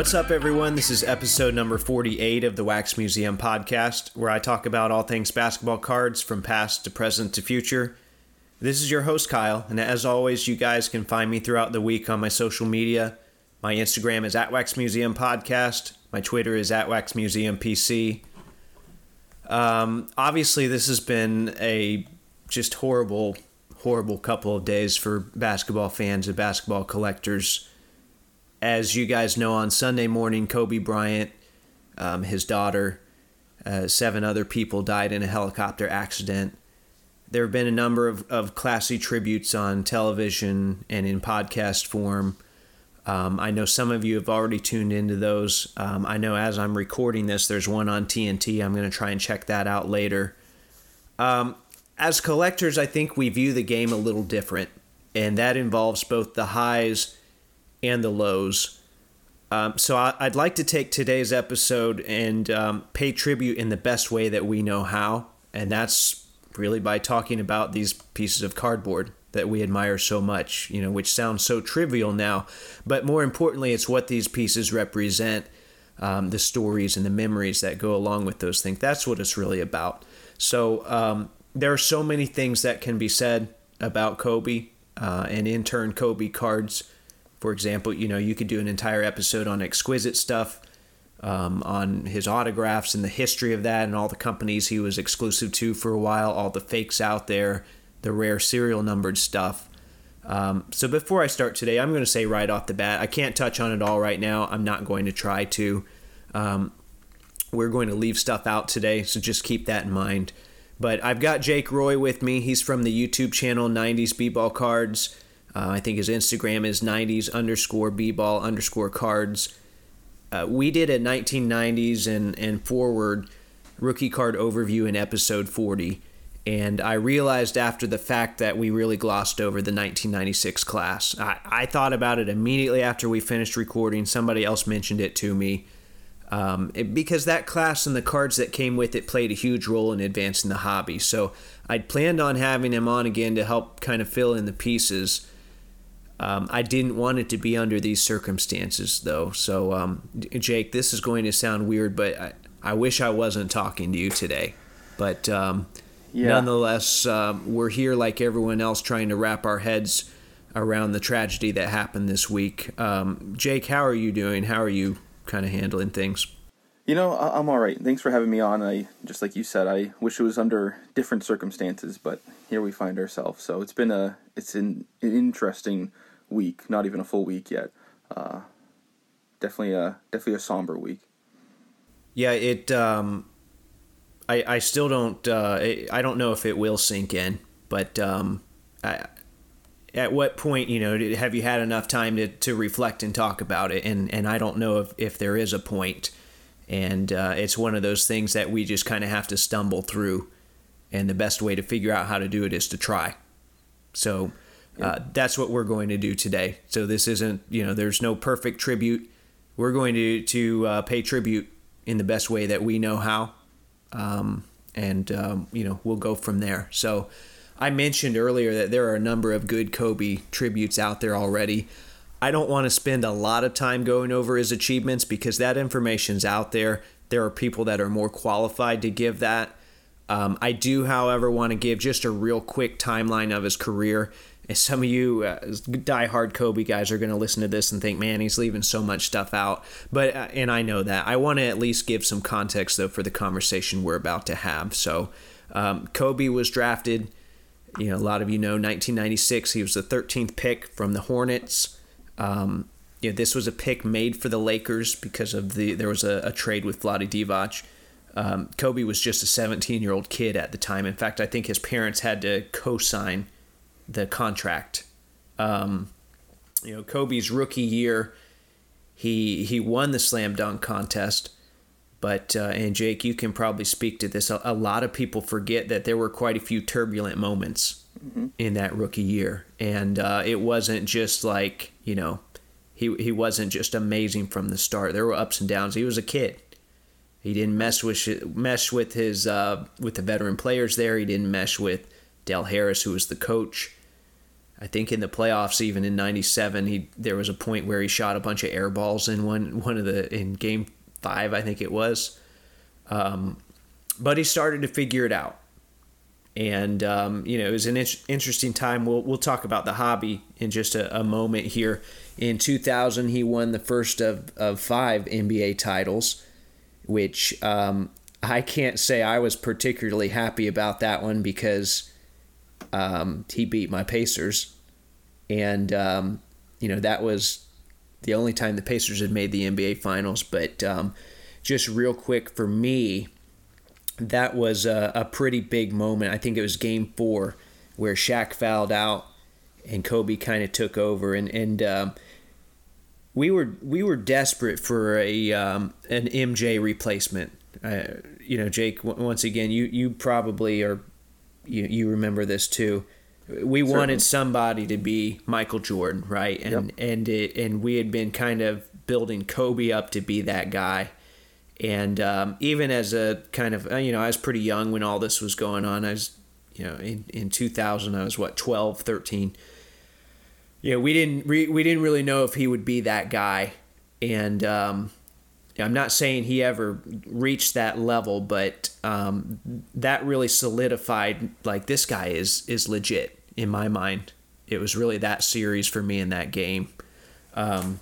What's up, everyone? This is episode number 48 of the Wax Museum podcast, where I talk about all things basketball cards from past to present to future. This is your host, Kyle, and as always, you guys can find me throughout the week on my social media. My Instagram is at Wax Museum Podcast, my Twitter is at Wax Museum PC. Um, obviously, this has been a just horrible, horrible couple of days for basketball fans and basketball collectors. As you guys know, on Sunday morning, Kobe Bryant, um, his daughter, uh, seven other people died in a helicopter accident. There have been a number of, of classy tributes on television and in podcast form. Um, I know some of you have already tuned into those. Um, I know as I'm recording this, there's one on TNT. I'm going to try and check that out later. Um, as collectors, I think we view the game a little different, and that involves both the highs and the lows. Um, so I, would like to take today's episode and um, pay tribute in the best way that we know how, and that's really by talking about these pieces of cardboard that we admire so much, you know, which sounds so trivial now, but more importantly, it's what these pieces represent, um, the stories and the memories that go along with those things. That's what it's really about. So um, there are so many things that can be said about Kobe uh, and in turn Kobe cards. For example, you know, you could do an entire episode on exquisite stuff. Um, on his autographs and the history of that, and all the companies he was exclusive to for a while, all the fakes out there, the rare serial numbered stuff. Um, so before I start today, I'm going to say right off the bat, I can't touch on it all right now. I'm not going to try to. Um, we're going to leave stuff out today, so just keep that in mind. But I've got Jake Roy with me. He's from the YouTube channel 90s B-Ball Cards. Uh, I think his Instagram is 90s underscore B-Ball underscore cards. Uh, we did a 1990s and, and forward rookie card overview in episode 40. And I realized after the fact that we really glossed over the 1996 class. I, I thought about it immediately after we finished recording. Somebody else mentioned it to me. Um, it, because that class and the cards that came with it played a huge role in advancing the hobby. So I'd planned on having him on again to help kind of fill in the pieces. Um, I didn't want it to be under these circumstances, though. So, um, Jake, this is going to sound weird, but I, I wish I wasn't talking to you today. But um, yeah. nonetheless, um, we're here like everyone else trying to wrap our heads around the tragedy that happened this week. Um, Jake, how are you doing? How are you kind of handling things? You know, I'm all right. Thanks for having me on. I just like you said, I wish it was under different circumstances, but here we find ourselves. So it's been a it's an, an interesting week. Not even a full week yet. Uh, definitely a definitely a somber week. Yeah, it um, I, I still don't uh, I don't know if it will sink in, but um, I, at what point you know have you had enough time to, to reflect and talk about it? And and I don't know if, if there is a point. point, and uh, it's one of those things that we just kind of have to stumble through, and the best way to figure out how to do it is to try. So. Uh, that's what we're going to do today. So this isn't, you know, there's no perfect tribute. We're going to to uh, pay tribute in the best way that we know how, um, and um, you know we'll go from there. So I mentioned earlier that there are a number of good Kobe tributes out there already. I don't want to spend a lot of time going over his achievements because that information's out there. There are people that are more qualified to give that. Um, I do, however, want to give just a real quick timeline of his career and some of you uh, die-hard Kobe guys are going to listen to this and think, man, he's leaving so much stuff out. But, uh, and I know that. I want to at least give some context, though, for the conversation we're about to have. So, um, Kobe was drafted, you know, a lot of you know, 1996. He was the 13th pick from the Hornets. Um, you know, this was a pick made for the Lakers because of the there was a, a trade with Vlade Divac. Um, Kobe was just a 17 year old kid at the time. In fact, I think his parents had to co sign the contract. Um, you know, Kobe's rookie year, he he won the slam dunk contest, but uh, and Jake, you can probably speak to this. A, a, lot of people forget that there were quite a few turbulent moments mm-hmm. in that rookie year, and uh, it wasn't just like you know, he he wasn't just amazing from the start. There were ups and downs. He was a kid. He didn't mess with mesh with his uh, with the veteran players there. He didn't mesh with Del Harris, who was the coach. I think in the playoffs, even in '97, he there was a point where he shot a bunch of air balls in one one of the in Game Five, I think it was. Um, but he started to figure it out, and um, you know it was an in- interesting time. We'll we'll talk about the hobby in just a, a moment here. In 2000, he won the first of of five NBA titles, which um, I can't say I was particularly happy about that one because um, he beat my Pacers, and um, you know that was the only time the Pacers had made the NBA Finals. But um, just real quick for me, that was a, a, pretty big moment. I think it was Game Four where Shaq fouled out and Kobe kind of took over, and and um, we were we were desperate for a um, an MJ replacement. Uh, you know, Jake. Once again, you you probably are you you remember this too. We Certainly. wanted somebody to be Michael Jordan, right? And yep. and it, and we had been kind of building Kobe up to be that guy. And um, even as a kind of uh, you know, I was pretty young when all this was going on. I was you know in, in 2000 I was what 12, 13. You know, we didn't re- we didn't really know if he would be that guy, and um, I'm not saying he ever reached that level, but um, that really solidified like this guy is is legit in my mind. It was really that series for me in that game. Um,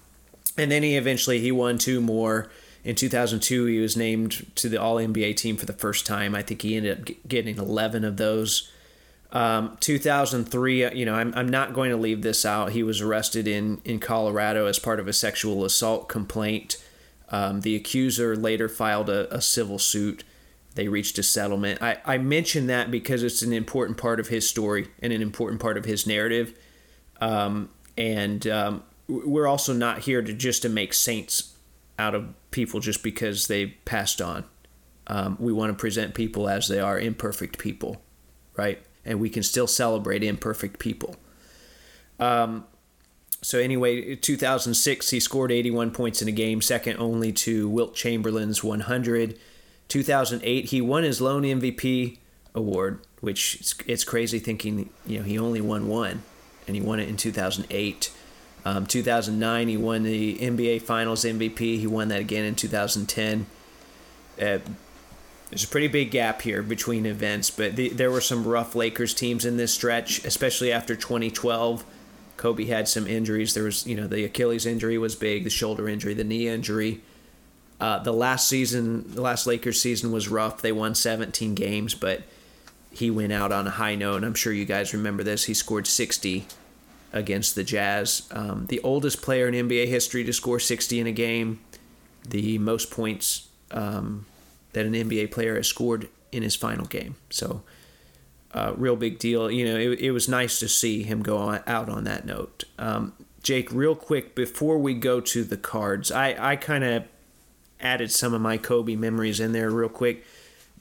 and then he eventually he won two more. In 2002, he was named to the All NBA team for the first time. I think he ended up getting 11 of those. Um, 2003, you know, I'm, I'm not going to leave this out. He was arrested in, in Colorado as part of a sexual assault complaint. Um, the accuser later filed a, a, civil suit. They reached a settlement. I, I mention that because it's an important part of his story and an important part of his narrative. Um, and um, we're also not here to just to make saints out of people just because they passed on. Um, we want to present people as they are, imperfect people, right? And we can still celebrate imperfect people. Um, so anyway, 2006 he scored 81 points in a game, second only to Wilt Chamberlain's 100. 2008 he won his lone MVP award, which it's, it's crazy thinking you know he only won one, and he won it in 2008. Um, 2009 he won the NBA Finals MVP. He won that again in 2010. Uh, there's a pretty big gap here between events, but the, there were some rough Lakers teams in this stretch, especially after 2012 Kobe had some injuries. There was, you know, the Achilles injury was big, the shoulder injury, the knee injury. Uh, the last season, the last Lakers season was rough. They won 17 games, but he went out on a high note. I'm sure you guys remember this. He scored 60 against the Jazz. Um, the oldest player in NBA history to score 60 in a game, the most points um, that an NBA player has scored in his final game. So uh, real big deal. You know, it, it was nice to see him go on, out on that note. Um, Jake, real quick before we go to the cards, I, I kind of added some of my Kobe memories in there real quick.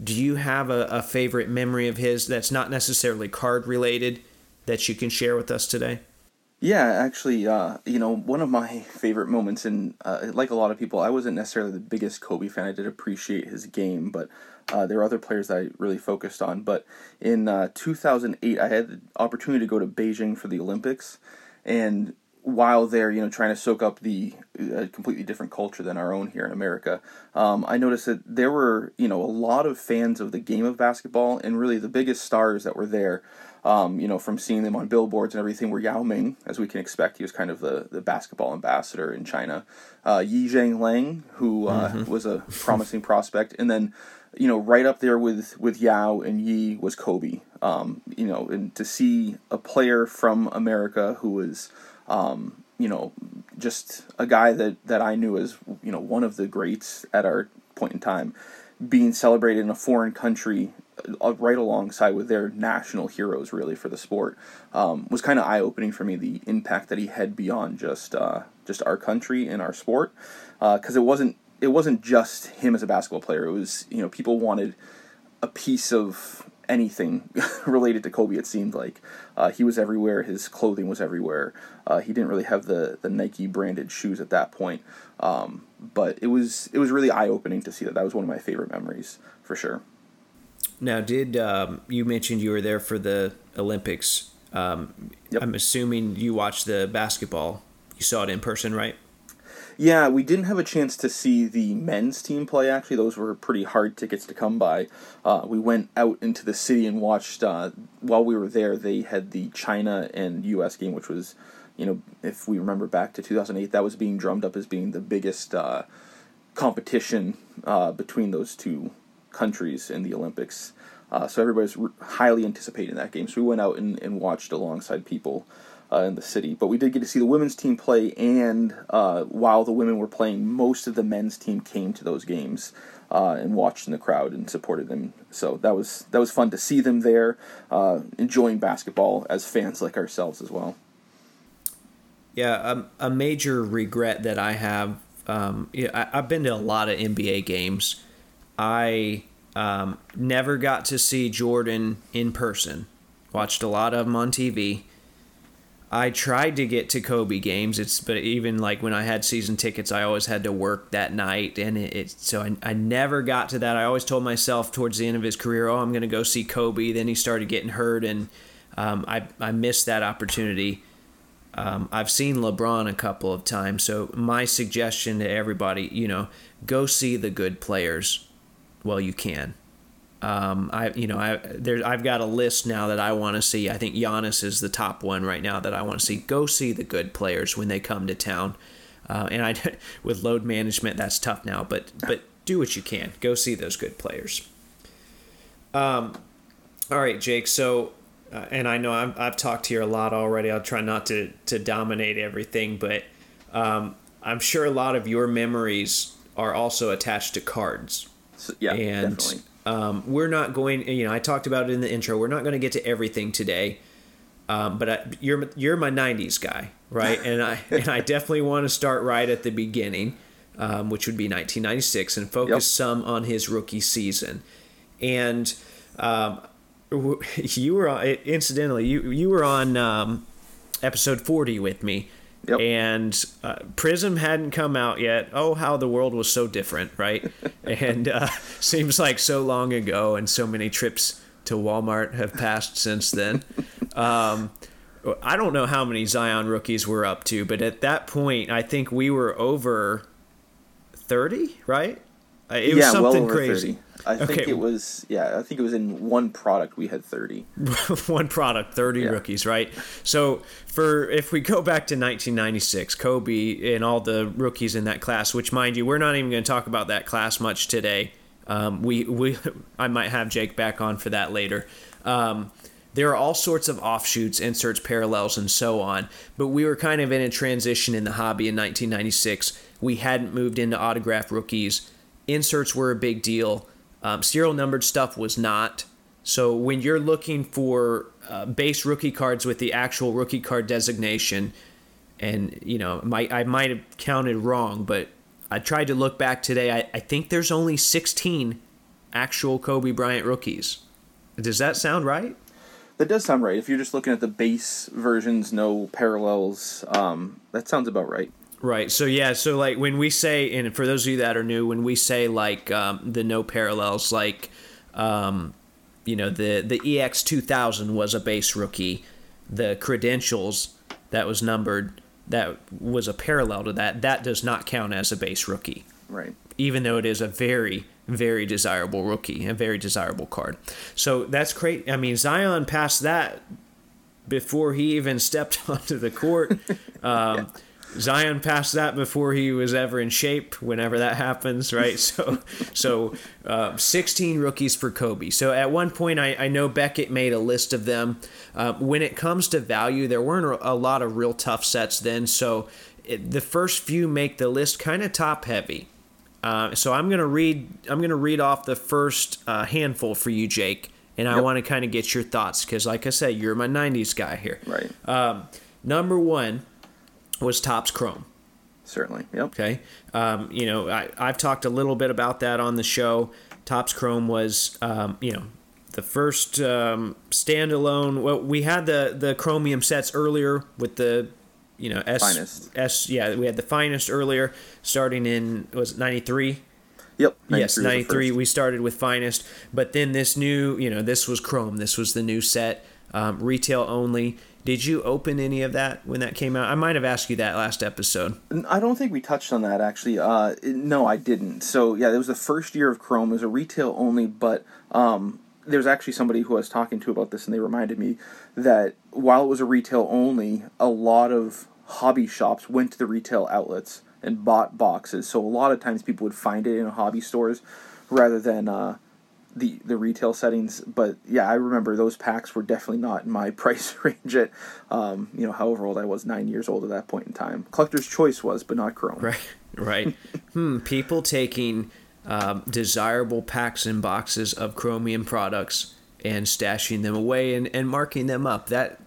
Do you have a, a favorite memory of his that's not necessarily card related that you can share with us today? Yeah, actually, uh, you know, one of my favorite moments, and uh, like a lot of people, I wasn't necessarily the biggest Kobe fan. I did appreciate his game, but uh, there are other players that I really focused on. But in uh, 2008, I had the opportunity to go to Beijing for the Olympics, and while there, you know, trying to soak up the uh, completely different culture than our own here in America, um, I noticed that there were, you know, a lot of fans of the game of basketball, and really the biggest stars that were there. Um, you know, from seeing them on billboards and everything, were Yao Ming, as we can expect. He was kind of the, the basketball ambassador in China. Uh, Yi Jianlian, who uh, mm-hmm. was a promising prospect, and then you know, right up there with with Yao and Yi was Kobe. Um, you know, and to see a player from America who was, um, you know, just a guy that that I knew as you know one of the greats at our point in time, being celebrated in a foreign country right alongside with their national heroes really for the sport um, was kind of eye opening for me. The impact that he had beyond just uh, just our country and our sport, because uh, it wasn't it wasn't just him as a basketball player. It was you know people wanted a piece of anything related to Kobe. It seemed like uh, he was everywhere. His clothing was everywhere. Uh, he didn't really have the the Nike branded shoes at that point. Um, but it was it was really eye opening to see that. That was one of my favorite memories for sure. Now, did um, you mentioned you were there for the Olympics? Um, yep. I'm assuming you watched the basketball. You saw it in person, right? Yeah, we didn't have a chance to see the men's team play. Actually, those were pretty hard tickets to come by. Uh, we went out into the city and watched. Uh, while we were there, they had the China and U.S. game, which was, you know, if we remember back to 2008, that was being drummed up as being the biggest uh, competition uh, between those two countries in the Olympics. Uh, so everybody's highly anticipating that game. So we went out and, and watched alongside people uh, in the city. But we did get to see the women's team play, and uh, while the women were playing, most of the men's team came to those games uh, and watched in the crowd and supported them. So that was that was fun to see them there, uh, enjoying basketball as fans like ourselves as well. Yeah, a, a major regret that I have. Um, yeah, I, I've been to a lot of NBA games. I um, never got to see Jordan in person. Watched a lot of them on TV. I tried to get to Kobe games. It's but even like when I had season tickets, I always had to work that night, and it, it so I, I never got to that. I always told myself towards the end of his career, "Oh, I'm going to go see Kobe." Then he started getting hurt, and um, I I missed that opportunity. Um, I've seen LeBron a couple of times, so my suggestion to everybody, you know, go see the good players while you can. Um, I you know I there I've got a list now that I want to see. I think Giannis is the top one right now that I want to see. Go see the good players when they come to town. Uh, and I with load management that's tough now, but but do what you can. Go see those good players. Um, all right, Jake. So, uh, and I know i have talked here a lot already. I'll try not to to dominate everything, but um, I'm sure a lot of your memories are also attached to cards. So, yeah, and definitely. Um, we're not going. You know, I talked about it in the intro. We're not going to get to everything today. Um, but I, you're you're my '90s guy, right? And I and I definitely want to start right at the beginning, um, which would be 1996, and focus yep. some on his rookie season. And um, you were on, incidentally you you were on um, episode 40 with me Yep. And uh, Prism hadn't come out yet. Oh, how the world was so different, right? and uh, seems like so long ago, and so many trips to Walmart have passed since then. Um, I don't know how many Zion rookies we're up to, but at that point, I think we were over 30, right? Uh, it was yeah, something well crazy. 30. I think okay. it was yeah. I think it was in one product we had thirty. one product, thirty yeah. rookies, right? So for if we go back to 1996, Kobe and all the rookies in that class, which mind you, we're not even going to talk about that class much today. Um, we we I might have Jake back on for that later. Um, there are all sorts of offshoots, inserts, parallels, and so on. But we were kind of in a transition in the hobby in 1996. We hadn't moved into autograph rookies. Inserts were a big deal. Um, serial numbered stuff was not. So when you're looking for uh, base rookie cards with the actual rookie card designation, and you know, my, I might have counted wrong, but I tried to look back today. I, I think there's only 16 actual Kobe Bryant rookies. Does that sound right? That does sound right. If you're just looking at the base versions, no parallels, um, that sounds about right. Right. So yeah. So like when we say, and for those of you that are new, when we say like um, the no parallels, like um, you know the the EX two thousand was a base rookie, the credentials that was numbered that was a parallel to that. That does not count as a base rookie. Right. Even though it is a very very desirable rookie, a very desirable card. So that's great. I mean Zion passed that before he even stepped onto the court. Um, yeah Zion passed that before he was ever in shape. Whenever that happens, right? So, so uh, 16 rookies for Kobe. So at one point, I, I know Beckett made a list of them. Uh, when it comes to value, there weren't a lot of real tough sets then. So it, the first few make the list kind of top heavy. Uh, so I'm gonna read. I'm gonna read off the first uh, handful for you, Jake, and I want to kind of get your thoughts because, like I said, you're my '90s guy here. Right. Um, number one was Topps Chrome. Certainly. Yep. Okay. Um, you know, I, I've talked a little bit about that on the show. Topps Chrome was, um, you know, the first um, standalone. Well, we had the the chromium sets earlier with the, you know, S finest. S. Yeah, we had the finest earlier, starting in was ninety three. Yep. Yes, ninety three. We started with finest, but then this new, you know, this was chrome. This was the new set. um, retail only. Did you open any of that when that came out? I might have asked you that last episode. I don't think we touched on that actually. Uh, no, I didn't. So yeah, it was the first year of Chrome. It was a retail only, but um, there's actually somebody who I was talking to about this, and they reminded me that while it was a retail only, a lot of hobby shops went to the retail outlets and bought boxes. So a lot of times people would find it in hobby stores rather than uh, the the retail settings. But yeah, I remember those packs were definitely not in my price range at um, you know however old I was, nine years old at that point in time. Collector's Choice was, but not Chrome. Right, right. hmm. People taking um, desirable packs and boxes of Chromium products and stashing them away and, and marking them up. That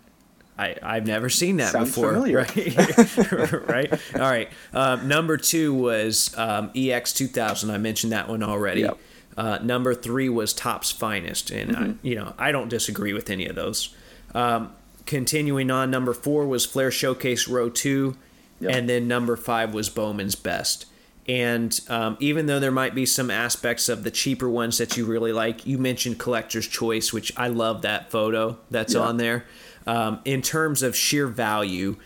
I, I've never seen that Sounds before. familiar. Right. right. All right. Um, number two was um, EX 2000. I mentioned that one already. Yep. Uh, number three was Topps Finest, and I, you know I don't disagree with any of those. Um, continuing on, number four was Flair Showcase Row Two, Yep. and then number five was Bowman's Best. And um, even though there might be some aspects of the cheaper ones that you really like, you mentioned Collector's Choice, which I love that photo that's Yeah. on there. Um, in terms of sheer value,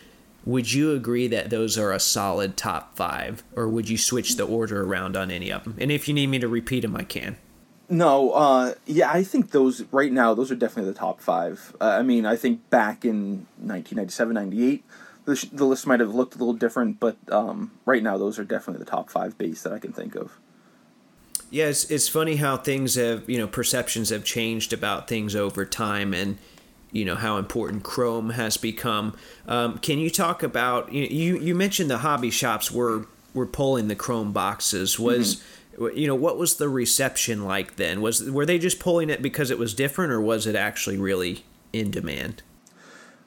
would you agree that those are a solid top five, or would you switch the order around on any of them? And if you need me to repeat them, I can. No, uh, yeah, I think those right now those are definitely the top five. Uh, I mean, I think back in 1997, 98, the, sh- the list might have looked a little different, but um, right now those are definitely the top five base that I can think of. Yeah, it's, it's funny how things have, you know, perceptions have changed about things over time and, you know, how important Chrome has become. Um, can you talk about, you, you, you mentioned the hobby shops were, were pulling the Chrome boxes. Was, you know, what was the reception like then? Was, were they just pulling it because it was different or was it actually really in demand?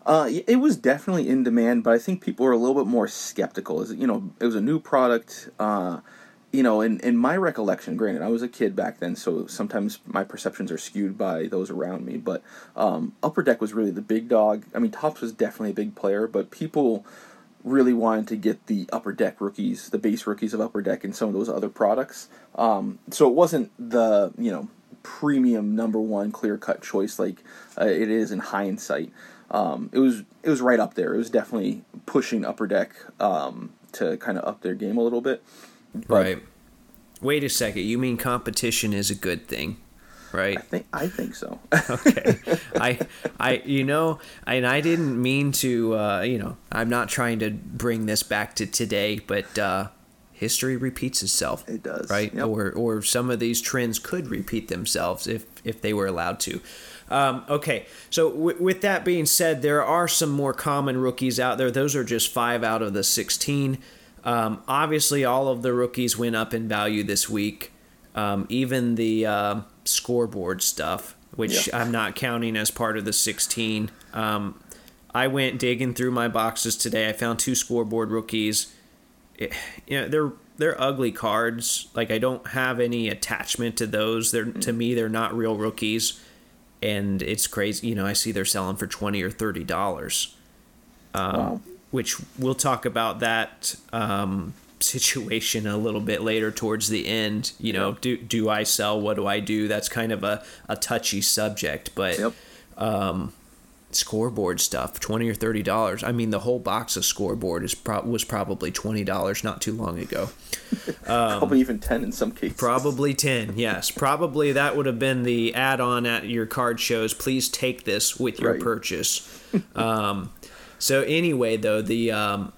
Uh, it was definitely in demand, but I think people were a little bit more skeptical. You know, it was a new product. Uh, you know, in in my recollection, granted, I was a kid back then, so sometimes my perceptions are skewed by those around me. But um, Upper Deck was really the big dog. I mean, Topps was definitely a big player, but people really wanted to get the Upper Deck rookies, the base rookies of Upper Deck, and some of those other products. Um, so it wasn't the you know premium number one clear cut choice like uh, it is in hindsight. Um, it was it was right up there. It was definitely pushing Upper Deck um, to kind of up their game a little bit. Right. Wait a second. You mean competition is a good thing, right? I think I think so. okay i i you know and i didn't mean to uh you know i'm not trying to bring this back to today but uh history repeats itself It does, right yep. or or some of these trends could repeat themselves if if they were allowed to um, okay so w- with that being said there are some more common rookies out there those are just five out of the 16 um, obviously all of the rookies went up in value this week um, even the uh, scoreboard stuff, which Yeah. I'm not counting as part of the 16. Um, I went digging through my boxes today. I found two scoreboard rookies. It, you know, they're they're ugly cards. Like I don't have any attachment to those. They're to me they're not real rookies, and it's crazy. You know, I see they're selling for twenty or thirty dollars wow. Which we'll talk about that um, situation a little bit later towards the end. You know, do do I sell? What do I do? That's kind of a, a touchy subject, but Yep. scoreboard stuff, twenty or thirty dollars. I mean, the whole box of scoreboard is pro- was probably twenty dollars not too long ago. Probably even ten in some cases. Probably 10, yes. Probably that would have been the add on at your card shows. Please take this with your Right. purchase. um, so, anyway, though, the um,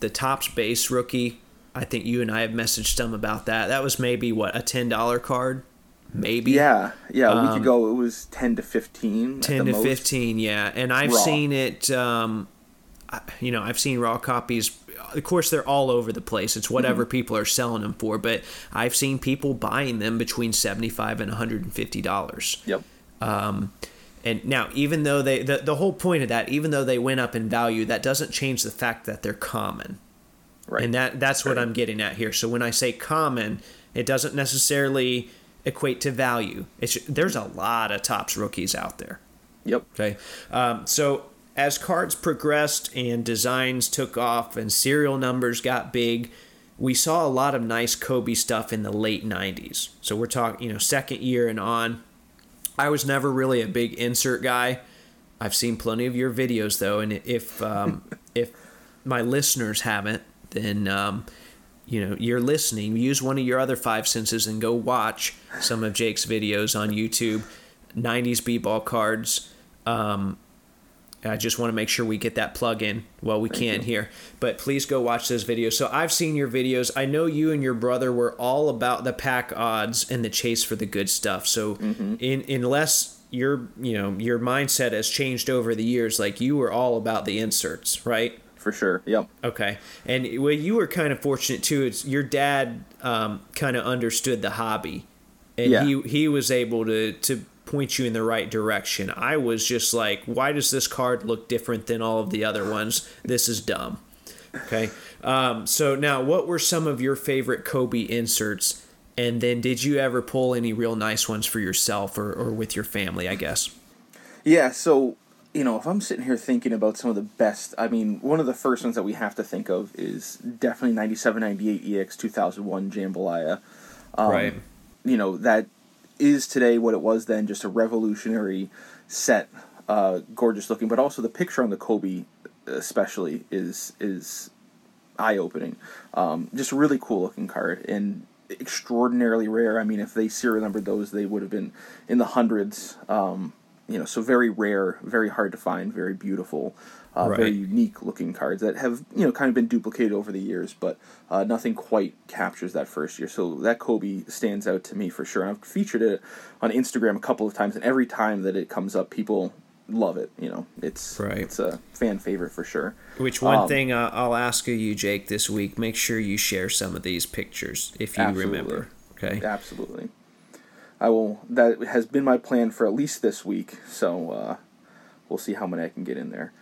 the Topps base rookie, I think you and I have messaged some about that. That was maybe, what, a $10 card? Maybe? Yeah, yeah. A week ago it was ten to fifteen. 10 to most. 15 yeah and i've Raw. seen it um you know i've seen raw copies of course they're all over the place it's whatever people are selling them for but i've seen people buying them between 75 and 150 dollars Yep. And now even though they the, the whole point of that even though they went up in value that doesn't change the fact that they're common Right. and that that's what Right. i'm getting at here so when i say common it doesn't necessarily equate to value it's there's a lot of Topps rookies out there Yep. Okay. Um, so as cards progressed and designs took off and serial numbers got big, we saw a lot of nice Kobe stuff in the late 90s. So we're talking, you know, second year and on. I was never really a big insert guy. I've seen plenty of your videos though, and if um, if my listeners haven't, then um, you know you're listening. Use one of your other five senses and go watch some of Jake's videos on YouTube. 90s b-ball cards. Um, I just want to make sure we get that plug in. Well, we Thank can't you. here, but please go watch those videos. So I've seen your videos. I know you and your brother were all about the pack odds and the chase for the good stuff. So mm-hmm. in unless your you know your mindset has changed over the years, like you were all about the inserts, right? For sure. Yep. Okay. And well, you were kind of fortunate too. It's your dad um, kind of understood the hobby, and yeah. he he was able to to point you in the right direction. I was just like, why does this card look different than all of the other ones? This is dumb. Okay. Um, so now, what were some of your favorite Kobe inserts? And then, did you ever pull any real nice ones for yourself or, or with your family? I guess. Yeah. So you know, if I'm sitting here thinking about some of the best, I mean, one of the first ones that we have to think of is definitely 97, 98 EX 2001 Jambalaya. Um, right. You know, that is today what it was then, just a revolutionary set, uh, gorgeous looking. But also the picture on the Kobe, especially, is is eye opening. Um, just really cool looking card and extraordinarily rare. I mean, if they serial numbered those, they would have been in the hundreds. Um, you know, so very rare, very hard to find, very beautiful uh, right. very unique looking cards that have you know kind of been duplicated over the years, but uh, nothing quite captures that first year. So that Kobe stands out to me for sure. And I've featured it on Instagram a couple of times, and every time that it comes up, people love it. You know, it's right. it's a fan favorite for sure. Which one um, thing uh, I'll ask of you, Jake, this week? Make sure you share some of these pictures if you absolutely. remember. Okay. Absolutely. I will. That has been my plan for at least this week. So uh, we'll see how many I can get in there.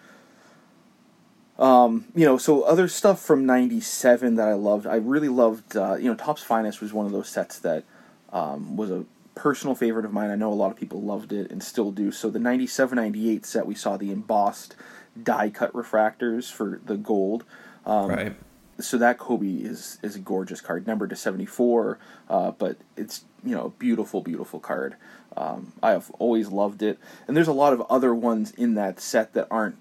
Um, you know, so other stuff from '97 that I loved. I really loved. Uh, you know, Topps Finest was one of those sets that um, was a personal favorite of mine. I know a lot of people loved it and still do. So the '97 '98 set, we saw the embossed die cut refractors for the gold. Um, right. So that Kobe is is a gorgeous card, numbered to 74, uh, but it's you know a beautiful, beautiful card. Um, I have always loved it, and there's a lot of other ones in that set that aren't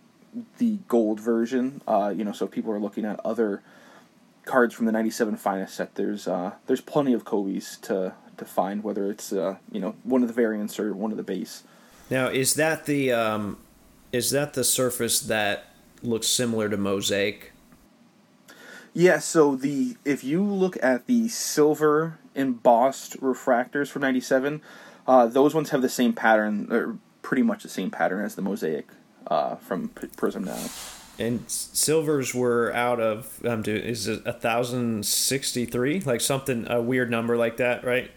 the gold version. Uh, you know, so people are looking at other cards from the '97 finest set. There's uh, there's plenty of Kobe's to to find, whether it's uh, you know one of the variants or one of the base. Now, is that the um, is that the surface that looks similar to mosaic? Yeah. So the if you look at the silver embossed refractors from '97, uh, those ones have the same pattern, or pretty much the same pattern as the mosaic uh, from Prism now. And silvers were out of um, is it a thousand sixty three, like something a weird number like that, right?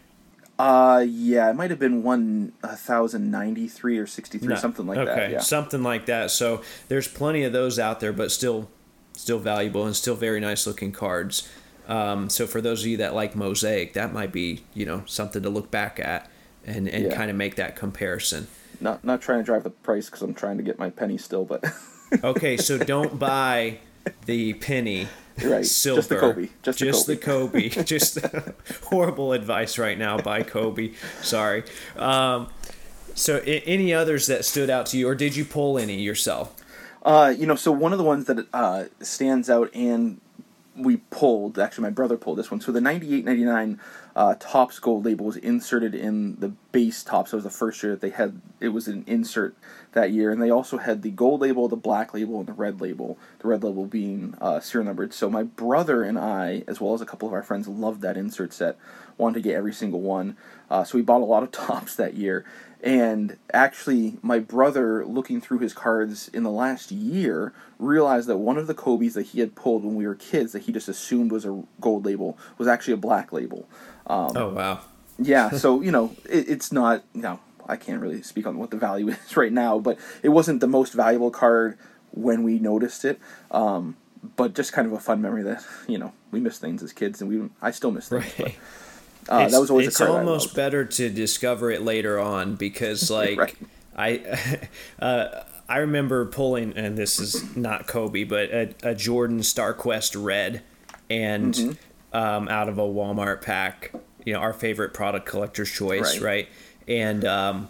Uh, yeah, it might have been one thousand ninety three or sixty three, no. something like okay. that. Yeah, something like that. So there's plenty of those out there, but still, still valuable and still very nice looking cards. Um, so for those of you that like mosaic, that might be you know something to look back at and and yeah. kind of make that comparison not not trying to drive the price because I'm trying to get my penny still, but. okay, so don't buy the penny. Right. Silver. Just the Kobe. Just, just the Kobe. The Kobe. just horrible advice right now by Kobe. Sorry. Um, so, I- any others that stood out to you, or did you pull any yourself? Uh, you know, so one of the ones that uh, stands out and we pulled, actually, my brother pulled this one. So the 98 99 uh, Topps Gold label was inserted in the base Topps. It was the first year that they had it was an insert that year, and they also had the gold label, the black label, and the red label. The red label being uh, serial numbered. So my brother and I, as well as a couple of our friends, loved that insert set. Wanted to get every single one. Uh, so we bought a lot of Topps that year, and actually, my brother, looking through his cards in the last year, realized that one of the Kobe's that he had pulled when we were kids, that he just assumed was a gold label, was actually a black label. Um, oh wow! yeah, so you know, it, it's not. You know, I can't really speak on what the value is right now, but it wasn't the most valuable card when we noticed it. Um, but just kind of a fun memory that you know we miss things as kids, and we I still miss things. Right. But, uh, that was always it's almost better to discover it later on because like right. I uh, I remember pulling and this is not Kobe but a, a Jordan StarQuest Red and mm-hmm. um, out of a Walmart pack you know our favorite product collector's choice right, right? and um,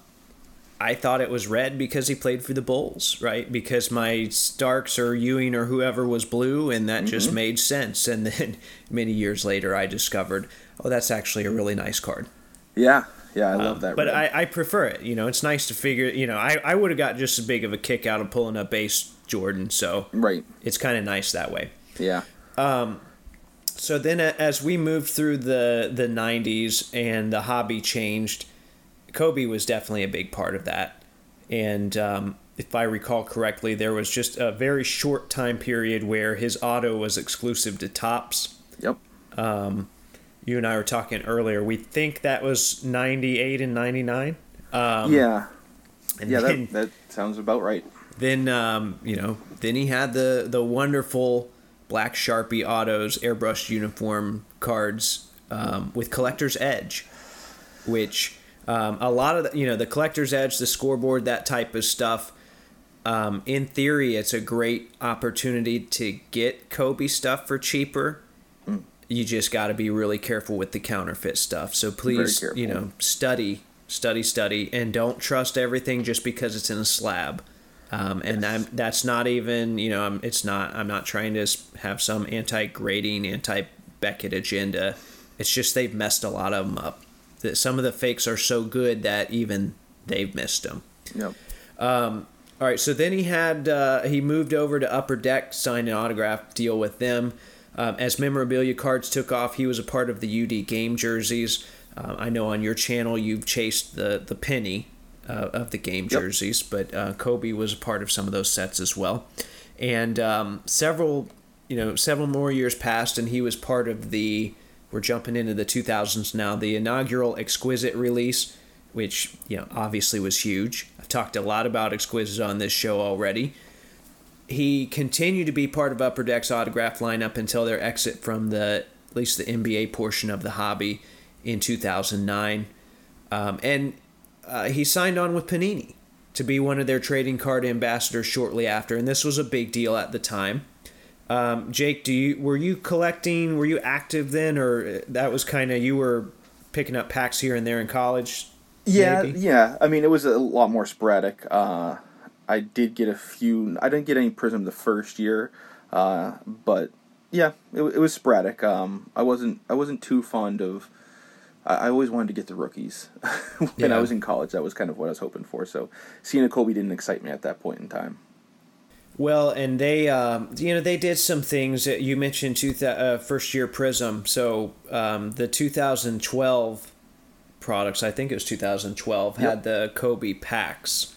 I thought it was red because he played for the Bulls, right? Because my Starks or Ewing or whoever was blue, and that mm-hmm. just made sense. And then many years later, I discovered, oh, that's actually a really nice card. Yeah, yeah, I love um, that. But I, I, prefer it. You know, it's nice to figure. You know, I, I would have got just as big of a kick out of pulling a base Jordan. So right, it's kind of nice that way. Yeah. Um, so then as we moved through the the 90s and the hobby changed kobe was definitely a big part of that. And um, if i recall correctly there was just a very short time period where his auto was exclusive to Topps. yep. Um, you and i were talking earlier. We think that was 98 and 99 um, yeah. and yeah then, that, that sounds about right. Then um, you know then he had the the wonderful black Sharpie autos, airbrushed uniform cards um, with Collector's Edge, which um, a lot of the, you know the Collector's Edge, the scoreboard, that type of stuff. Um, in theory, it's a great opportunity to get Kobe stuff for cheaper. Mm. You just got to be really careful with the counterfeit stuff. So please, you know, study, study, study, and don't trust everything just because it's in a slab. Um, and yes. that's not even, you know, I'm, it's not, I'm not trying to have some anti grading, anti Beckett agenda. It's just they've messed a lot of them up. That some of the fakes are so good that even they've missed them. Yep. Um, all right, so then he had uh, he moved over to Upper Deck, signed an autograph deal with them. Um, as memorabilia cards took off, he was a part of the UD game jerseys. Uh, I know on your channel you've chased the the penny uh, of the game jerseys, yep. but uh, Kobe was a part of some of those sets as well. And um, several, you know, several more years passed, and he was part of the. We're jumping into the 2000s now. The inaugural Exquisite release, which you know obviously was huge. I've talked a lot about Exquisite on this show already. He continued to be part of Upper Deck's autograph lineup until their exit from the at least the NBA portion of the hobby in 2009. Um, and uh, he signed on with Panini to be one of their trading card ambassadors shortly after, and this was a big deal at the time. Um, Jake, do you were you collecting? Were you active then, or that was kind of you were picking up packs here and there in college? Yeah, maybe? yeah. I mean, it was a lot more sporadic. Uh, I did get a few. I didn't get any Prism the first year, uh, but yeah, it, it was sporadic. Um, I wasn't. I wasn't too fond of I, always wanted to get the rookies. when yeah. I was in college, that was kind of what I was hoping for. So seeing a Kobe didn't excite me at that point in time. Well, and they, um, you know, they did some things. That you mentioned two th- uh, first year Prism. So um, the 2012 products, I think it was 2012, yep. had the Kobe packs.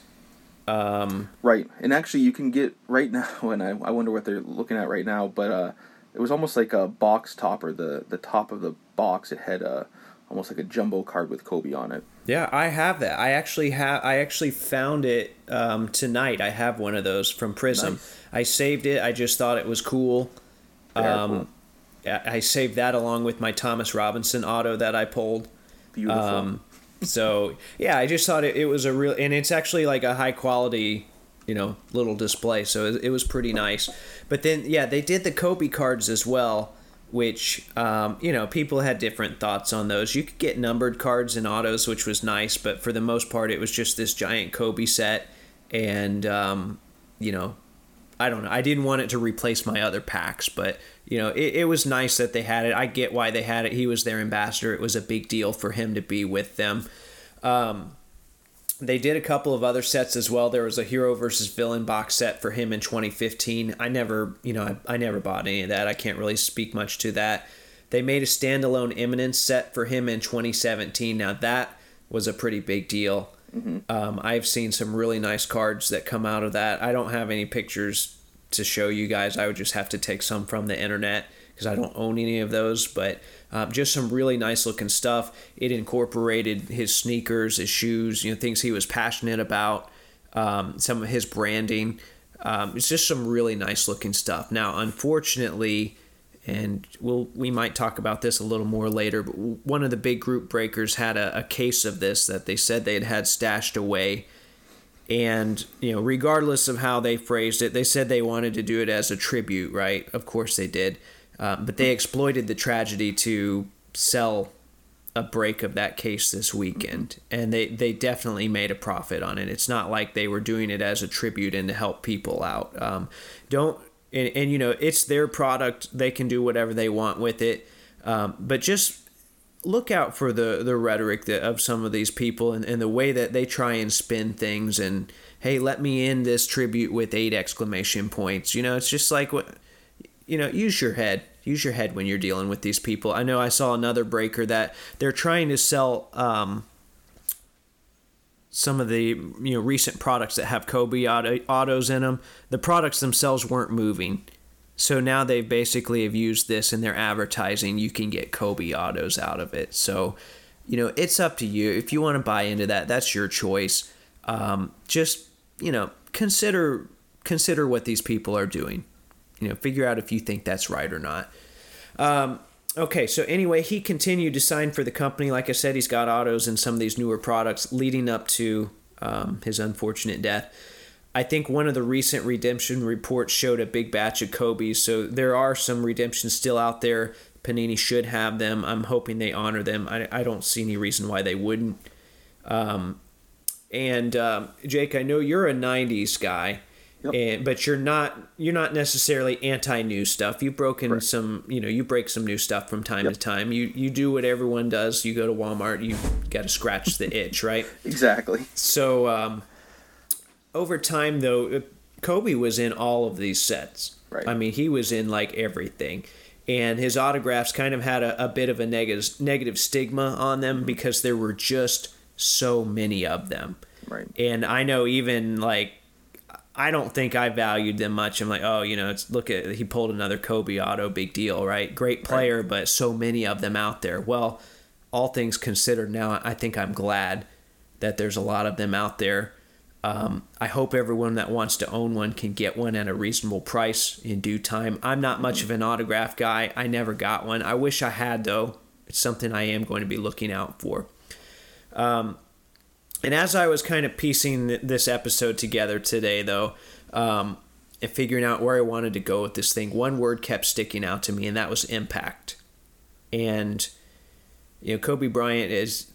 Um, right, and actually, you can get right now, and I, I wonder what they're looking at right now, but uh, it was almost like a box topper. The the top of the box, it had a almost like a jumbo card with Kobe on it. Yeah, I have that. I actually have. I actually found it um, tonight. I have one of those from Prism. Nice. I saved it. I just thought it was cool. Um, cool. I saved that along with my Thomas Robinson auto that I pulled. Beautiful. Um, so yeah, I just thought it, it was a real, and it's actually like a high quality, you know, little display. So it, it was pretty nice. But then yeah, they did the Kobe cards as well which um, you know people had different thoughts on those. You could get numbered cards and autos, which was nice, but for the most part, it was just this giant Kobe set, and um, you know, I don't know. I didn't want it to replace my other packs, but you know, it, it was nice that they had it. I get why they had it. He was their ambassador. It was a big deal for him to be with them. Um, they did a couple of other sets as well. There was a hero versus villain box set for him in 2015. I never, you know, I, I never bought any of that. I can't really speak much to that. They made a standalone Eminence set for him in 2017. Now that was a pretty big deal. Mm-hmm. Um, I've seen some really nice cards that come out of that. I don't have any pictures to show you guys. I would just have to take some from the internet because I don't own any of those. But um, just some really nice looking stuff. It incorporated his sneakers, his shoes, you know, things he was passionate about, um, some of his branding. Um, it's just some really nice looking stuff. Now, unfortunately, and we'll we might talk about this a little more later. But one of the big group breakers had a, a case of this that they said they had had stashed away, and you know, regardless of how they phrased it, they said they wanted to do it as a tribute. Right? Of course they did. Um, but they exploited the tragedy to sell a break of that case this weekend, and they they definitely made a profit on it. It's not like they were doing it as a tribute and to help people out. Um, don't and, and you know it's their product; they can do whatever they want with it. Um, but just look out for the the rhetoric that, of some of these people and, and the way that they try and spin things and hey let me end this tribute with eight exclamation points you know it's just like what you know use your head use your head when you're dealing with these people i know i saw another breaker that they're trying to sell um, some of the you know recent products that have kobe auto, autos in them the products themselves weren't moving so now they basically have used this in their advertising. You can get Kobe autos out of it. So, you know, it's up to you. If you want to buy into that, that's your choice. Um, just, you know, consider consider what these people are doing. You know, figure out if you think that's right or not. Um, okay, so anyway, he continued to sign for the company. Like I said, he's got autos in some of these newer products leading up to um, his unfortunate death. I think one of the recent redemption reports showed a big batch of Kobe's, so there are some redemptions still out there. Panini should have them. I'm hoping they honor them. I, I don't see any reason why they wouldn't. Um, and um, Jake, I know you're a '90s guy, yep. and but you're not you're not necessarily anti new stuff. You've broken some, you know, you break some new stuff from time yep. to time. You you do what everyone does. You go to Walmart, you got to scratch the itch, right? Exactly. So. Um, over time, though, uh, Kobe was in all of these sets. Right. I mean, he was in like everything. And his autographs kind of had a, a bit of a negative negative stigma on them mm-hmm. because there were just so many of them. Right. And I know even like I don't think I valued them much. I'm like, oh, you know, it's look at he pulled another Kobe auto, big deal, right? Great player, right. but so many of them out there. Well, all things considered, now I think I'm glad that there's a lot of them out there um, I hope everyone that wants to own one can get one at a reasonable price in due time. I'm not much of an autograph guy. I never got one. I wish I had, though. It's something I am going to be looking out for. Um, and as I was kind of piecing this episode together today, though, um, and figuring out where I wanted to go with this thing, one word kept sticking out to me, and that was impact. And you know, Kobe Bryant is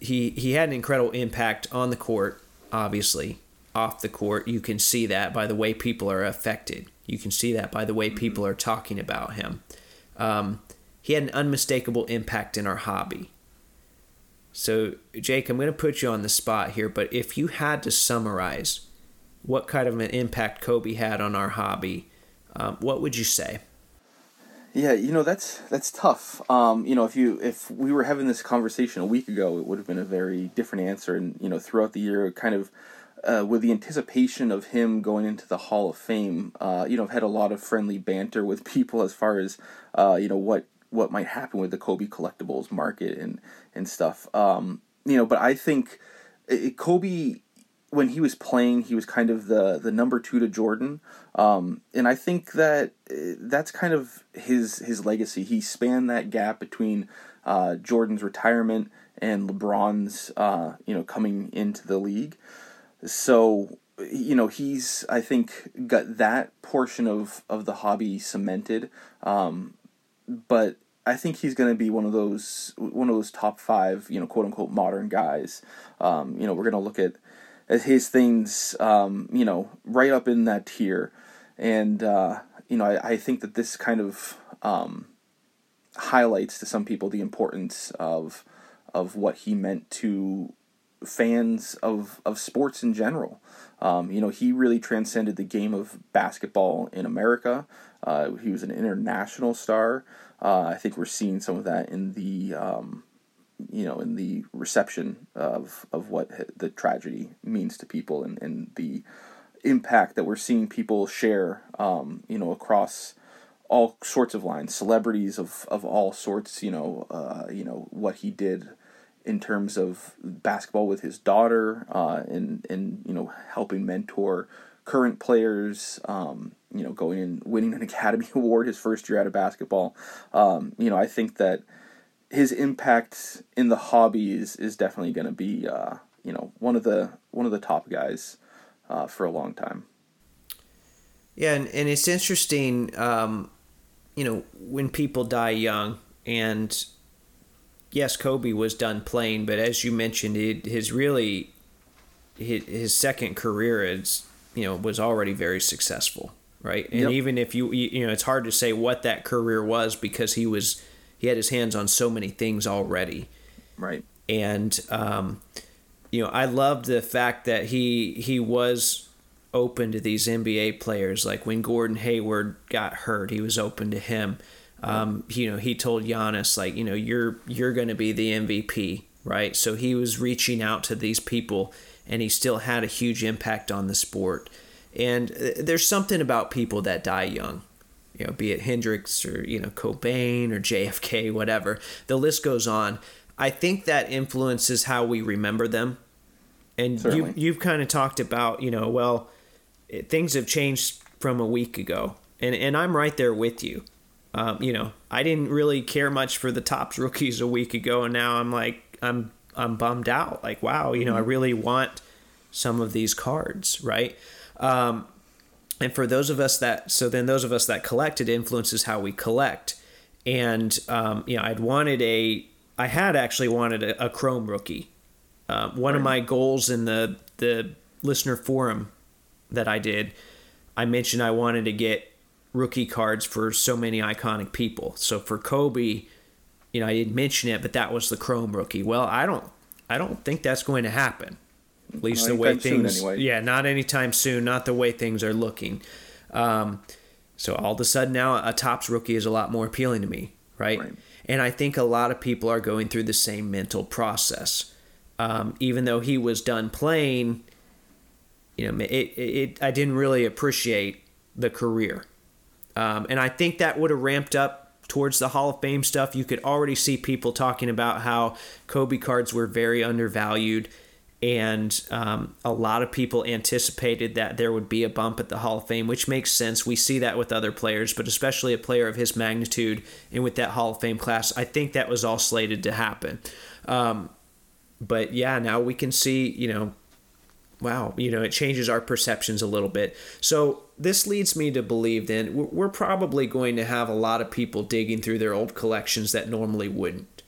he he had an incredible impact on the court obviously off the court. You can see that by the way people are affected. You can see that by the way people are talking about him. Um, he had an unmistakable impact in our hobby. So, Jake, I'm going to put you on the spot here, but if you had to summarize what kind of an impact Kobe had on our hobby, um, what would you say? Yeah, you know that's that's tough. Um, you know, if you if we were having this conversation a week ago, it would have been a very different answer. And you know, throughout the year, kind of uh, with the anticipation of him going into the Hall of Fame, uh, you know, I've had a lot of friendly banter with people as far as uh, you know what what might happen with the Kobe collectibles market and and stuff. Um, you know, but I think it, Kobe when he was playing, he was kind of the the number two to Jordan, um, and I think that uh, that's kind of his his legacy. He spanned that gap between uh, Jordan's retirement and LeBron's uh, you know coming into the league. So you know he's I think got that portion of of the hobby cemented, um, but I think he's going to be one of those one of those top five you know quote unquote modern guys. Um, you know we're going to look at his things, um, you know, right up in that tier. And, uh, you know, I, I think that this kind of um, highlights to some people the importance of of what he meant to fans of, of sports in general. Um, you know, he really transcended the game of basketball in America. Uh, he was an international star. Uh, I think we're seeing some of that in the um, you know, in the reception of of what the tragedy means to people and, and the impact that we're seeing people share, um, you know, across all sorts of lines, celebrities of, of all sorts, you know, uh, you know what he did in terms of basketball with his daughter, uh, and and you know helping mentor current players, um, you know, going and winning an Academy Award his first year out of basketball. Um, you know, I think that his impact in the hobby is, is definitely going to be uh, you know one of the one of the top guys uh, for a long time. Yeah, and, and it's interesting, um, you know, when people die young, and yes, Kobe was done playing, but as you mentioned, it, his really his, his second career is you know was already very successful, right? And Yep. even if you you know, it's hard to say what that career was because he was he had his hands on so many things already Right. and um, you know I loved the fact that he he was open to these NBA players. Like when Gordon Hayward got hurt, he was open to him. Um, you know, he told Giannis like, you know, you're you're going to be the MVP, right? So he was reaching out to these people, and he still had a huge impact on the sport. And uh, there's something about people that die young you know, be it Hendrix or you know Cobain or JFK, whatever. The list goes on. I think that influences how we remember them. And you Certainly. you've kind of talked about you know well, it, things have changed from a week ago, and and I'm right there with you. Um, you know, I didn't really care much for the Topps rookies a week ago, and now I'm like I'm I'm bummed out. Like wow, you know, I really want some of these cards, right? Um, and for those of us that so then those of us that collect it influences how we collect. And um, you know i'd wanted a i had actually wanted a, a chrome rookie. Uh, one of my goals in the the listener forum that i did i mentioned i wanted to get rookie cards for so many iconic people. So for kobe you know i didn't mention it but that was the chrome rookie. Well i don't i don't think that's going to happen. At least the way things anyway. yeah not anytime soon not the way things are looking. Um, so all of a sudden now a Topps rookie is a lot more appealing to me right, Right. and i think a lot of people are going through the same mental process. Um, even though he was done playing you know it, it, it i didn't really appreciate the career. Um, and I think that would have ramped up towards the Hall of Fame stuff. You could already see people talking about how Kobe cards were very undervalued. And um, a lot of people anticipated that there would be a bump at the Hall of Fame, which makes sense. We see that with other players, but especially a player of his magnitude and with that Hall of Fame class, I think that was all slated to happen. Um, but yeah, now we can see, you know, wow, you know, it changes our perceptions a little bit. So this leads me to believe then we're probably going to have a lot of people digging through their old collections that normally wouldn't.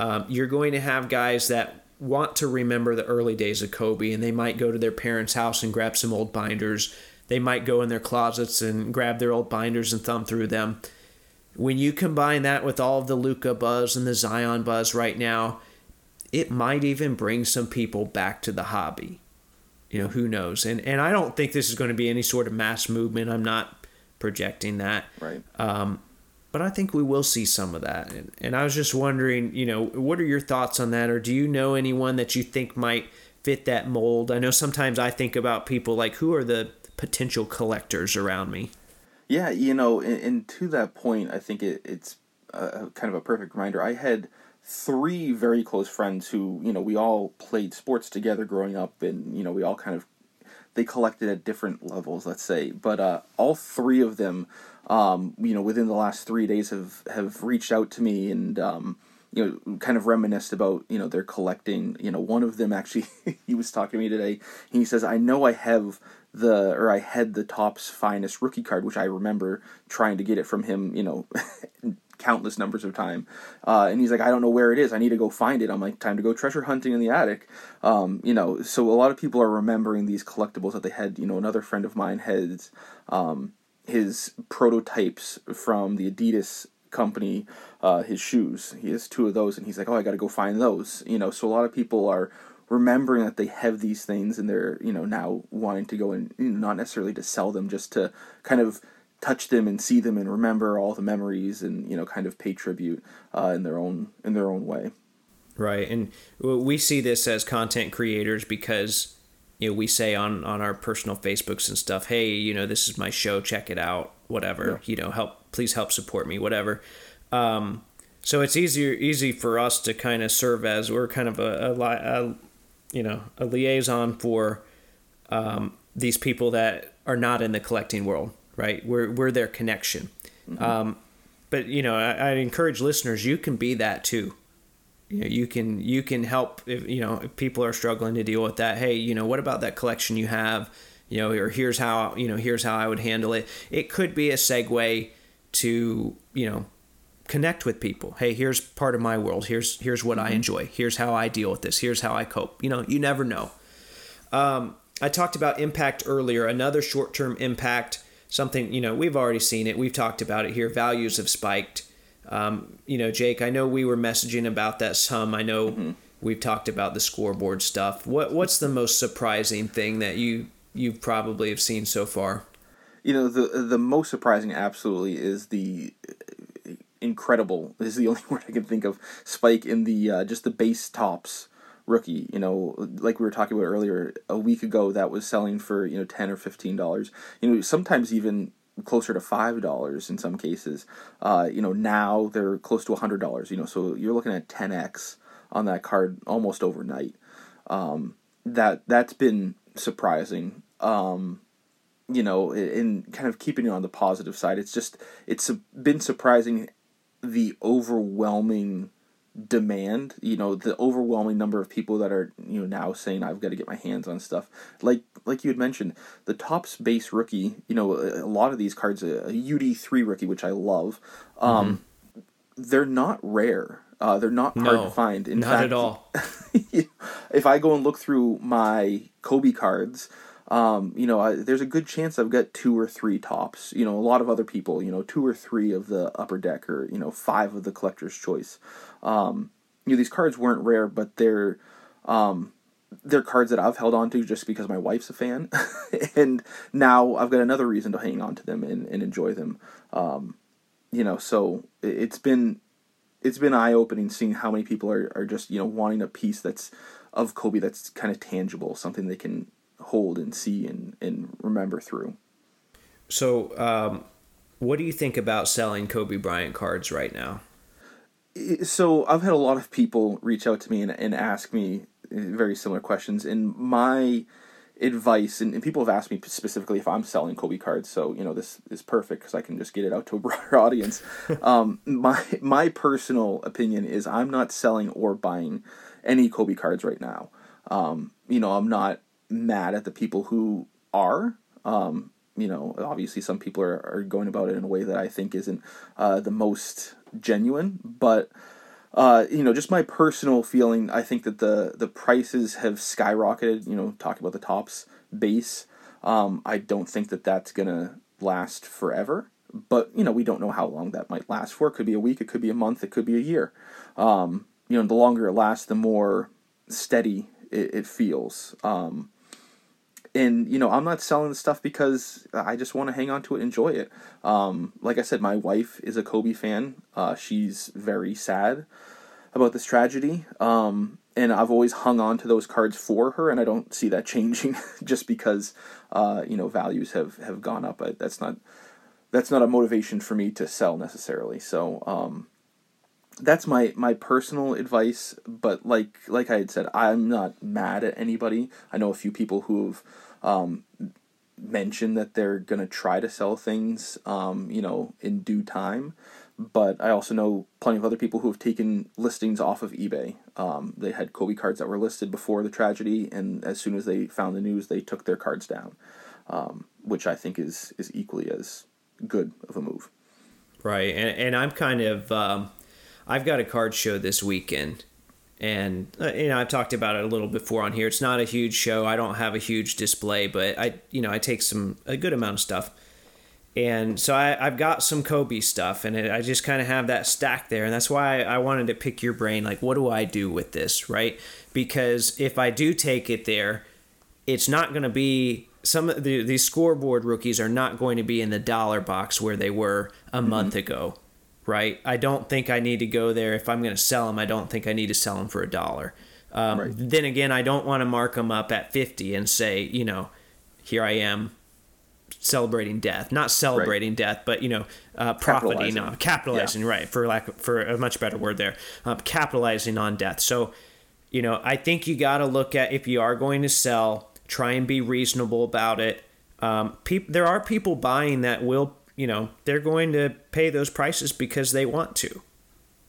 Um, you're going to have guys that want to remember the early days of Kobe, and they might go to their parents' house and grab some old binders. They might go in their closets and grab their old binders and thumb through them. When you combine that with all of the Luka buzz and the Zion buzz right now, it might even bring some people back to the hobby. You know, who knows? And and I don't think this is going to be any sort of mass movement. I'm not projecting that. Right. Um, but I think we will see some of that. And, and I was just wondering, you know, what are your thoughts on that? Or do you know anyone that you think might fit that mold? I know sometimes I think about people like who are the potential collectors around me? Yeah, you know, and, and to that point, I think it, it's a, a kind of a perfect reminder. I had three very close friends who, you know, we all played sports together growing up, and you know, we all kind of they collected at different levels, let's say. But uh, all three of them, um, you know, within the last three days have have reached out to me and. Um, you know, kind of reminisced about you know their collecting. You know, one of them actually he was talking to me today. He says, "I know I have the or I had the Topps Finest rookie card, which I remember trying to get it from him. You know, countless numbers of time. Uh, and he's like, I don't know where it is. I need to go find it. I'm like, time to go treasure hunting in the attic. Um, you know, so a lot of people are remembering these collectibles that they had. You know, another friend of mine has um, his prototypes from the Adidas company, uh, his shoes. He has two of those, and he's like, oh, I got to go find those. You know, so a lot of people are remembering that they have these things, and they're you know now wanting to go and you know, not necessarily to sell them, just to kind of touch them and see them and remember all the memories and you know kind of pay tribute uh, in their own in their own way. Right. And we see this as content creators because you know we say on on our personal facebooks and stuff hey you know this is my show check it out whatever you know help please help support me whatever um, so it's easier easy for us to kind of serve as we're kind of a, a, a you know a liaison for um, these people that are not in the collecting world right we're we're their connection um, but you know I, I encourage listeners you can be that too you know, you can you can help if you know if people are struggling to deal with that hey you know what about that collection you have you know or here's how you know here's how i would handle it it could be a segue to you know connect with people. Hey, here's part of my world. Here's here's what mm-hmm. I enjoy. Here's how I deal with this. Here's how I cope. You know, you never know. Um, I talked about impact earlier. Another short term impact, something you know we've already seen it. We've talked about it here. Values have spiked. Um, you know, Jake, I know we were messaging about that some. I know mm-hmm. we've talked about the scoreboard stuff. What what's the most surprising thing that you you probably have seen so far? You know, the the most surprising absolutely is the incredible. This is the only word I can think of. Spike in the uh, just the base Topps rookie. You know, like we were talking about earlier, a week ago that was selling for you know ten or fifteen dollars. You know, sometimes even closer to five dollars in some cases. Uh, you know, now they're close to a hundred dollars. You know, so you're looking at ten x on that card almost overnight. Um, that that's been surprising. Um, you know, in kind of keeping it on the positive side, it's just it's been surprising the overwhelming demand you know the overwhelming number of people that are you know now saying i've got to get my hands on stuff like like you had mentioned the Topps base rookie you know a, a lot of these cards a, a ud3 rookie which i love um mm-hmm. they're not rare uh, they're not hard no, to find in not fact, at all if i go and look through my kobe cards um, you know, I, there's a good chance I've got two or three Topps. You know, a lot of other people, you know, two or three of the upper deck or, you know, five of the collector's choice. Um, you know, these cards weren't rare, but they're, um, they're cards that I've held on to just because my wife's a fan. and now I've got another reason to hang on to them and, and enjoy them. Um, you know, so it's been, it's been eye opening seeing how many people are, are just, you know, wanting a piece that's of Kobe that's kind of tangible, something they can hold and see and, and remember through. So, um, what do you think about selling Kobe Bryant cards right now? So, I've had a lot of people reach out to me and, and ask me very similar questions. And my advice, and, and people have asked me specifically if I'm selling Kobe cards. So, you know, this is perfect because I can just get it out to a broader audience. um, my my personal opinion is I'm not selling or buying any Kobe cards right now. Um, you know, I'm not mad at the people who are. Um, you know, obviously some people are, are going about it in a way that I think isn't uh, the most genuine, but uh, you know, just my personal feeling, I think that the the prices have skyrocketed. You know, talking about the Topps base, um, I don't think that that's gonna last forever. But you know, we don't know how long that might last for. It could be a week, it could be a month, it could be a year. Um, you know, the longer it lasts, the more steady it, it feels. Um, and you know i'm not selling stuff because i just want to hang on to it enjoy it. Um, like i said my wife is a kobe fan. Uh, she's very sad about this tragedy. Um, and i've always hung on to those cards for her and i don't see that changing just because uh, you know values have have gone up. I, that's not that's not a motivation for me to sell necessarily. So um, that's my my personal advice but like like i had said i'm not mad at anybody. I know a few people who've um, mentioned that they're going to try to sell things um, you know in due time but i also know plenty of other people who have taken listings off of ebay. Um, they had kobe cards that were listed before the tragedy and as soon as they found the news they took their cards down um, which i think is is equally as good of a move. Right and, and i'm kind of um, I've got a card show this weekend, and uh, you know I've talked about it a little before on here. It's not a huge show. I don't have a huge display, but I you know I take some a good amount of stuff, and so I, have got some Kobe stuff, and it, I just kind of have that stack there, and that's why I, I wanted to pick your brain. Like, what do I do with this, right? Because if I do take it there, it's not going to be some of the, these scoreboard rookies are not going to be in the dollar box where they were a mm-hmm. month ago right? I don't think I need to go there. If I'm going to sell them, I don't think I need to sell them for a dollar. Um, right. Then again, I don't want to mark them up at 50 and say, you know, here I am celebrating death. Not celebrating right. death, but, you know, uh, profiting, capitalizing, capitalizing yeah. right, for lack of, for a much better word there, um, capitalizing on death. So, you know, I think you got to look at if you are going to sell, try and be reasonable about it. Um, pe- there are people buying that will you know, they're going to pay those prices because they want to.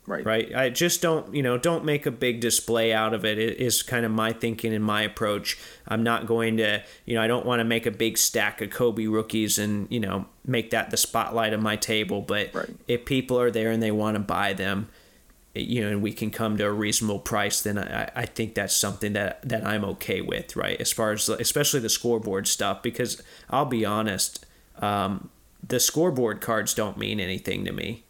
Right. Right. I just don't, you know, don't make a big display out of it. It is kind of my thinking and my approach. I'm not going to, you know, I don't want to make a big stack of Kobe rookies and, you know, make that the spotlight of my table. But Right. if people are there and they want to buy them, you know, and we can come to a reasonable price, then I, I think that's something that, that I'm okay with, right? As far as, especially the scoreboard stuff, because I'll be honest, um, the scoreboard cards don't mean anything to me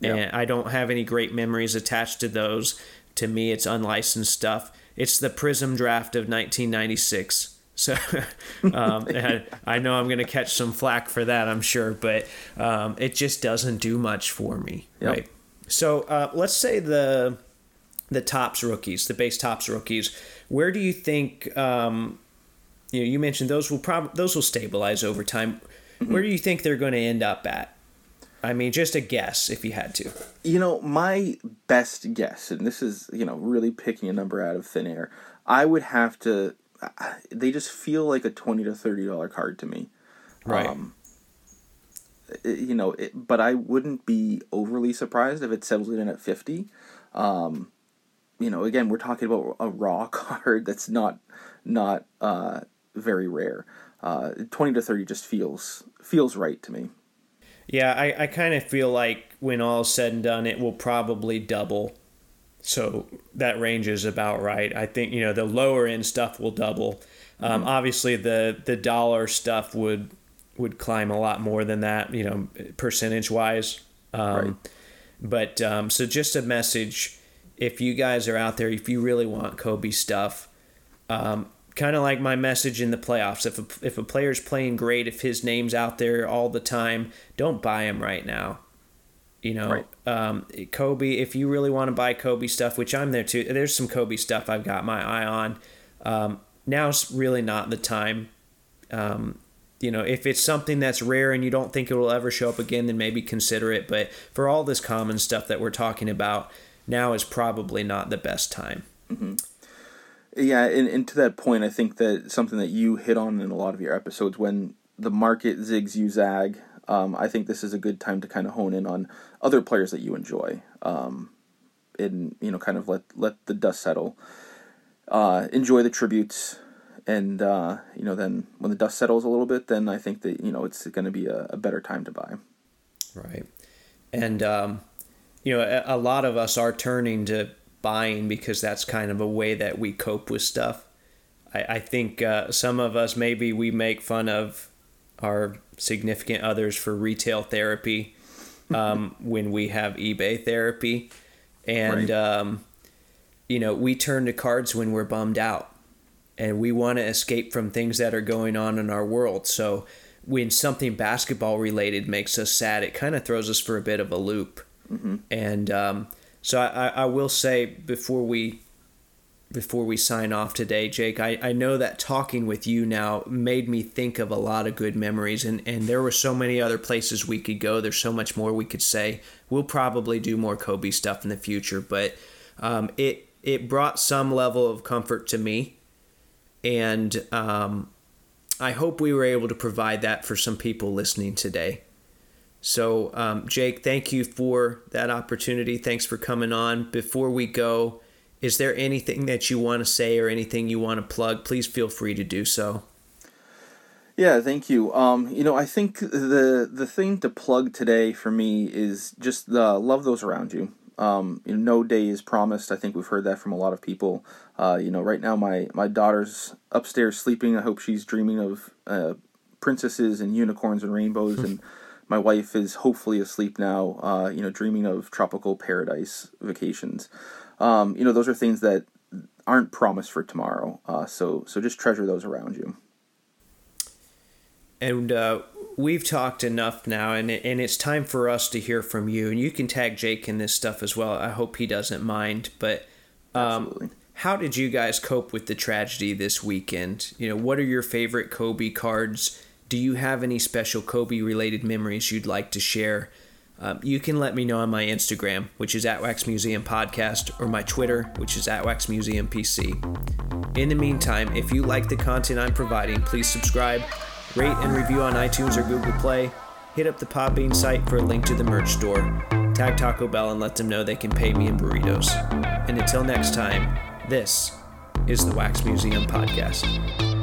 Yeah. and I don't have any great memories attached to those. To me, it's unlicensed stuff. It's the Prism draft of 1996. So um, I know I'm going to catch some flack for that, I'm sure, but um, it just doesn't do much for me, Yep. right? So uh, let's say the the Topps rookies, the base Topps rookies. Where do you think? Um, you know, you mentioned those will probably those will stabilize over time. Where do you think they're going to end up at? I mean, just a guess if you had to. You know, my best guess, and this is, you know, really picking a number out of thin air, I would have to. They just feel like a twenty to thirty dollar card to me. Right. Um, you know, it, but I wouldn't be overly surprised if it settles in at fifty. Um, you know, again, we're talking about a raw card that's not not uh, very rare. Uh, Twenty to thirty just feels feels right to me. yeah, I, I kind of feel like when all is said and done, it will probably double. So that range is about right. I think you know the lower end stuff will double. Um, Obviously, the the dollar stuff would would climb a lot more than that. You know, percentage wise. Um, Right. But um, so just a message: if you guys are out there, if you really want Kobe stuff, um, kind of like my message in the playoffs. If a, if a player's playing great, if his name's out there all the time, don't buy him right now. You know, Right. um, Kobe. If you really want to buy Kobe stuff, which I'm there too. There's some Kobe stuff I've got my eye on. Um, now's really not the time. Um, you know, if it's something that's rare and you don't think it will ever show up again, then maybe consider it. But for all this common stuff that we're talking about, now is probably not the best time. Yeah, and, and to that point, I think that something that you hit on in a lot of your episodes when the market zigs you zag, um, I think this is a good time to kind of hone in on other players that you enjoy, um, and you know, kind of let let the dust settle, uh, enjoy the tributes, and uh, you know, then when the dust settles a little bit, then I think that you know it's going to be a, a better time to buy. Right. And, um, you know, a, a lot of us are turning to buying because that's kind of a way that we cope with stuff. I, I think uh, some of us, maybe we make fun of our significant others for retail therapy um, when we have eBay therapy. And, Right. um, you know, we turn to cards when we're bummed out and we want to escape from things that are going on in our world. So when something basketball related makes us sad, it kind of throws us for a bit of a loop. And um, so I, I will say before we before we sign off today, Jake, I, I know that talking with you now made me think of a lot of good memories and, and there were so many other places we could go. There's so much more we could say. We'll probably do more Kobe stuff in the future, but um, it it brought some level of comfort to me. And um, I hope we were able to provide that for some people listening today. So, um, Jake, thank you for that opportunity. Thanks for coming on. Before we go, is there anything that you want to say or anything you want to plug? Please feel free to do so. Yeah, thank you. Um, you know, I think the the thing to plug today for me is just uh, love those around you. Um, you know, no day is promised. I think we've heard that from a lot of people. Uh, you know, right now my my daughter's upstairs sleeping. I hope she's dreaming of uh, princesses and unicorns and rainbows, and my wife is hopefully asleep now. Uh, you know, dreaming of tropical paradise vacations. Um, you know, those are things that aren't promised for tomorrow. Uh, so so just treasure those around you. And uh, we've talked enough now, and and it's time for us to hear from you. And you can tag Jake in this stuff as well. I hope he doesn't mind. But um, how did you guys cope with the tragedy this weekend? You know, what are your favorite Kobe cards? Do you have any special Kobe related memories you'd like to share? Um, you can let me know on my Instagram, which is at Wax Museum Podcast, or my Twitter, which is at Wax Museum PC. In the meantime, if you like the content I'm providing, please subscribe, rate and review on iTunes or Google Play. Hit up the Podbean site for a link to the merch store. Tag Taco Bell and let them know they can pay me in burritos. And until next time, this is the Wax Museum Podcast.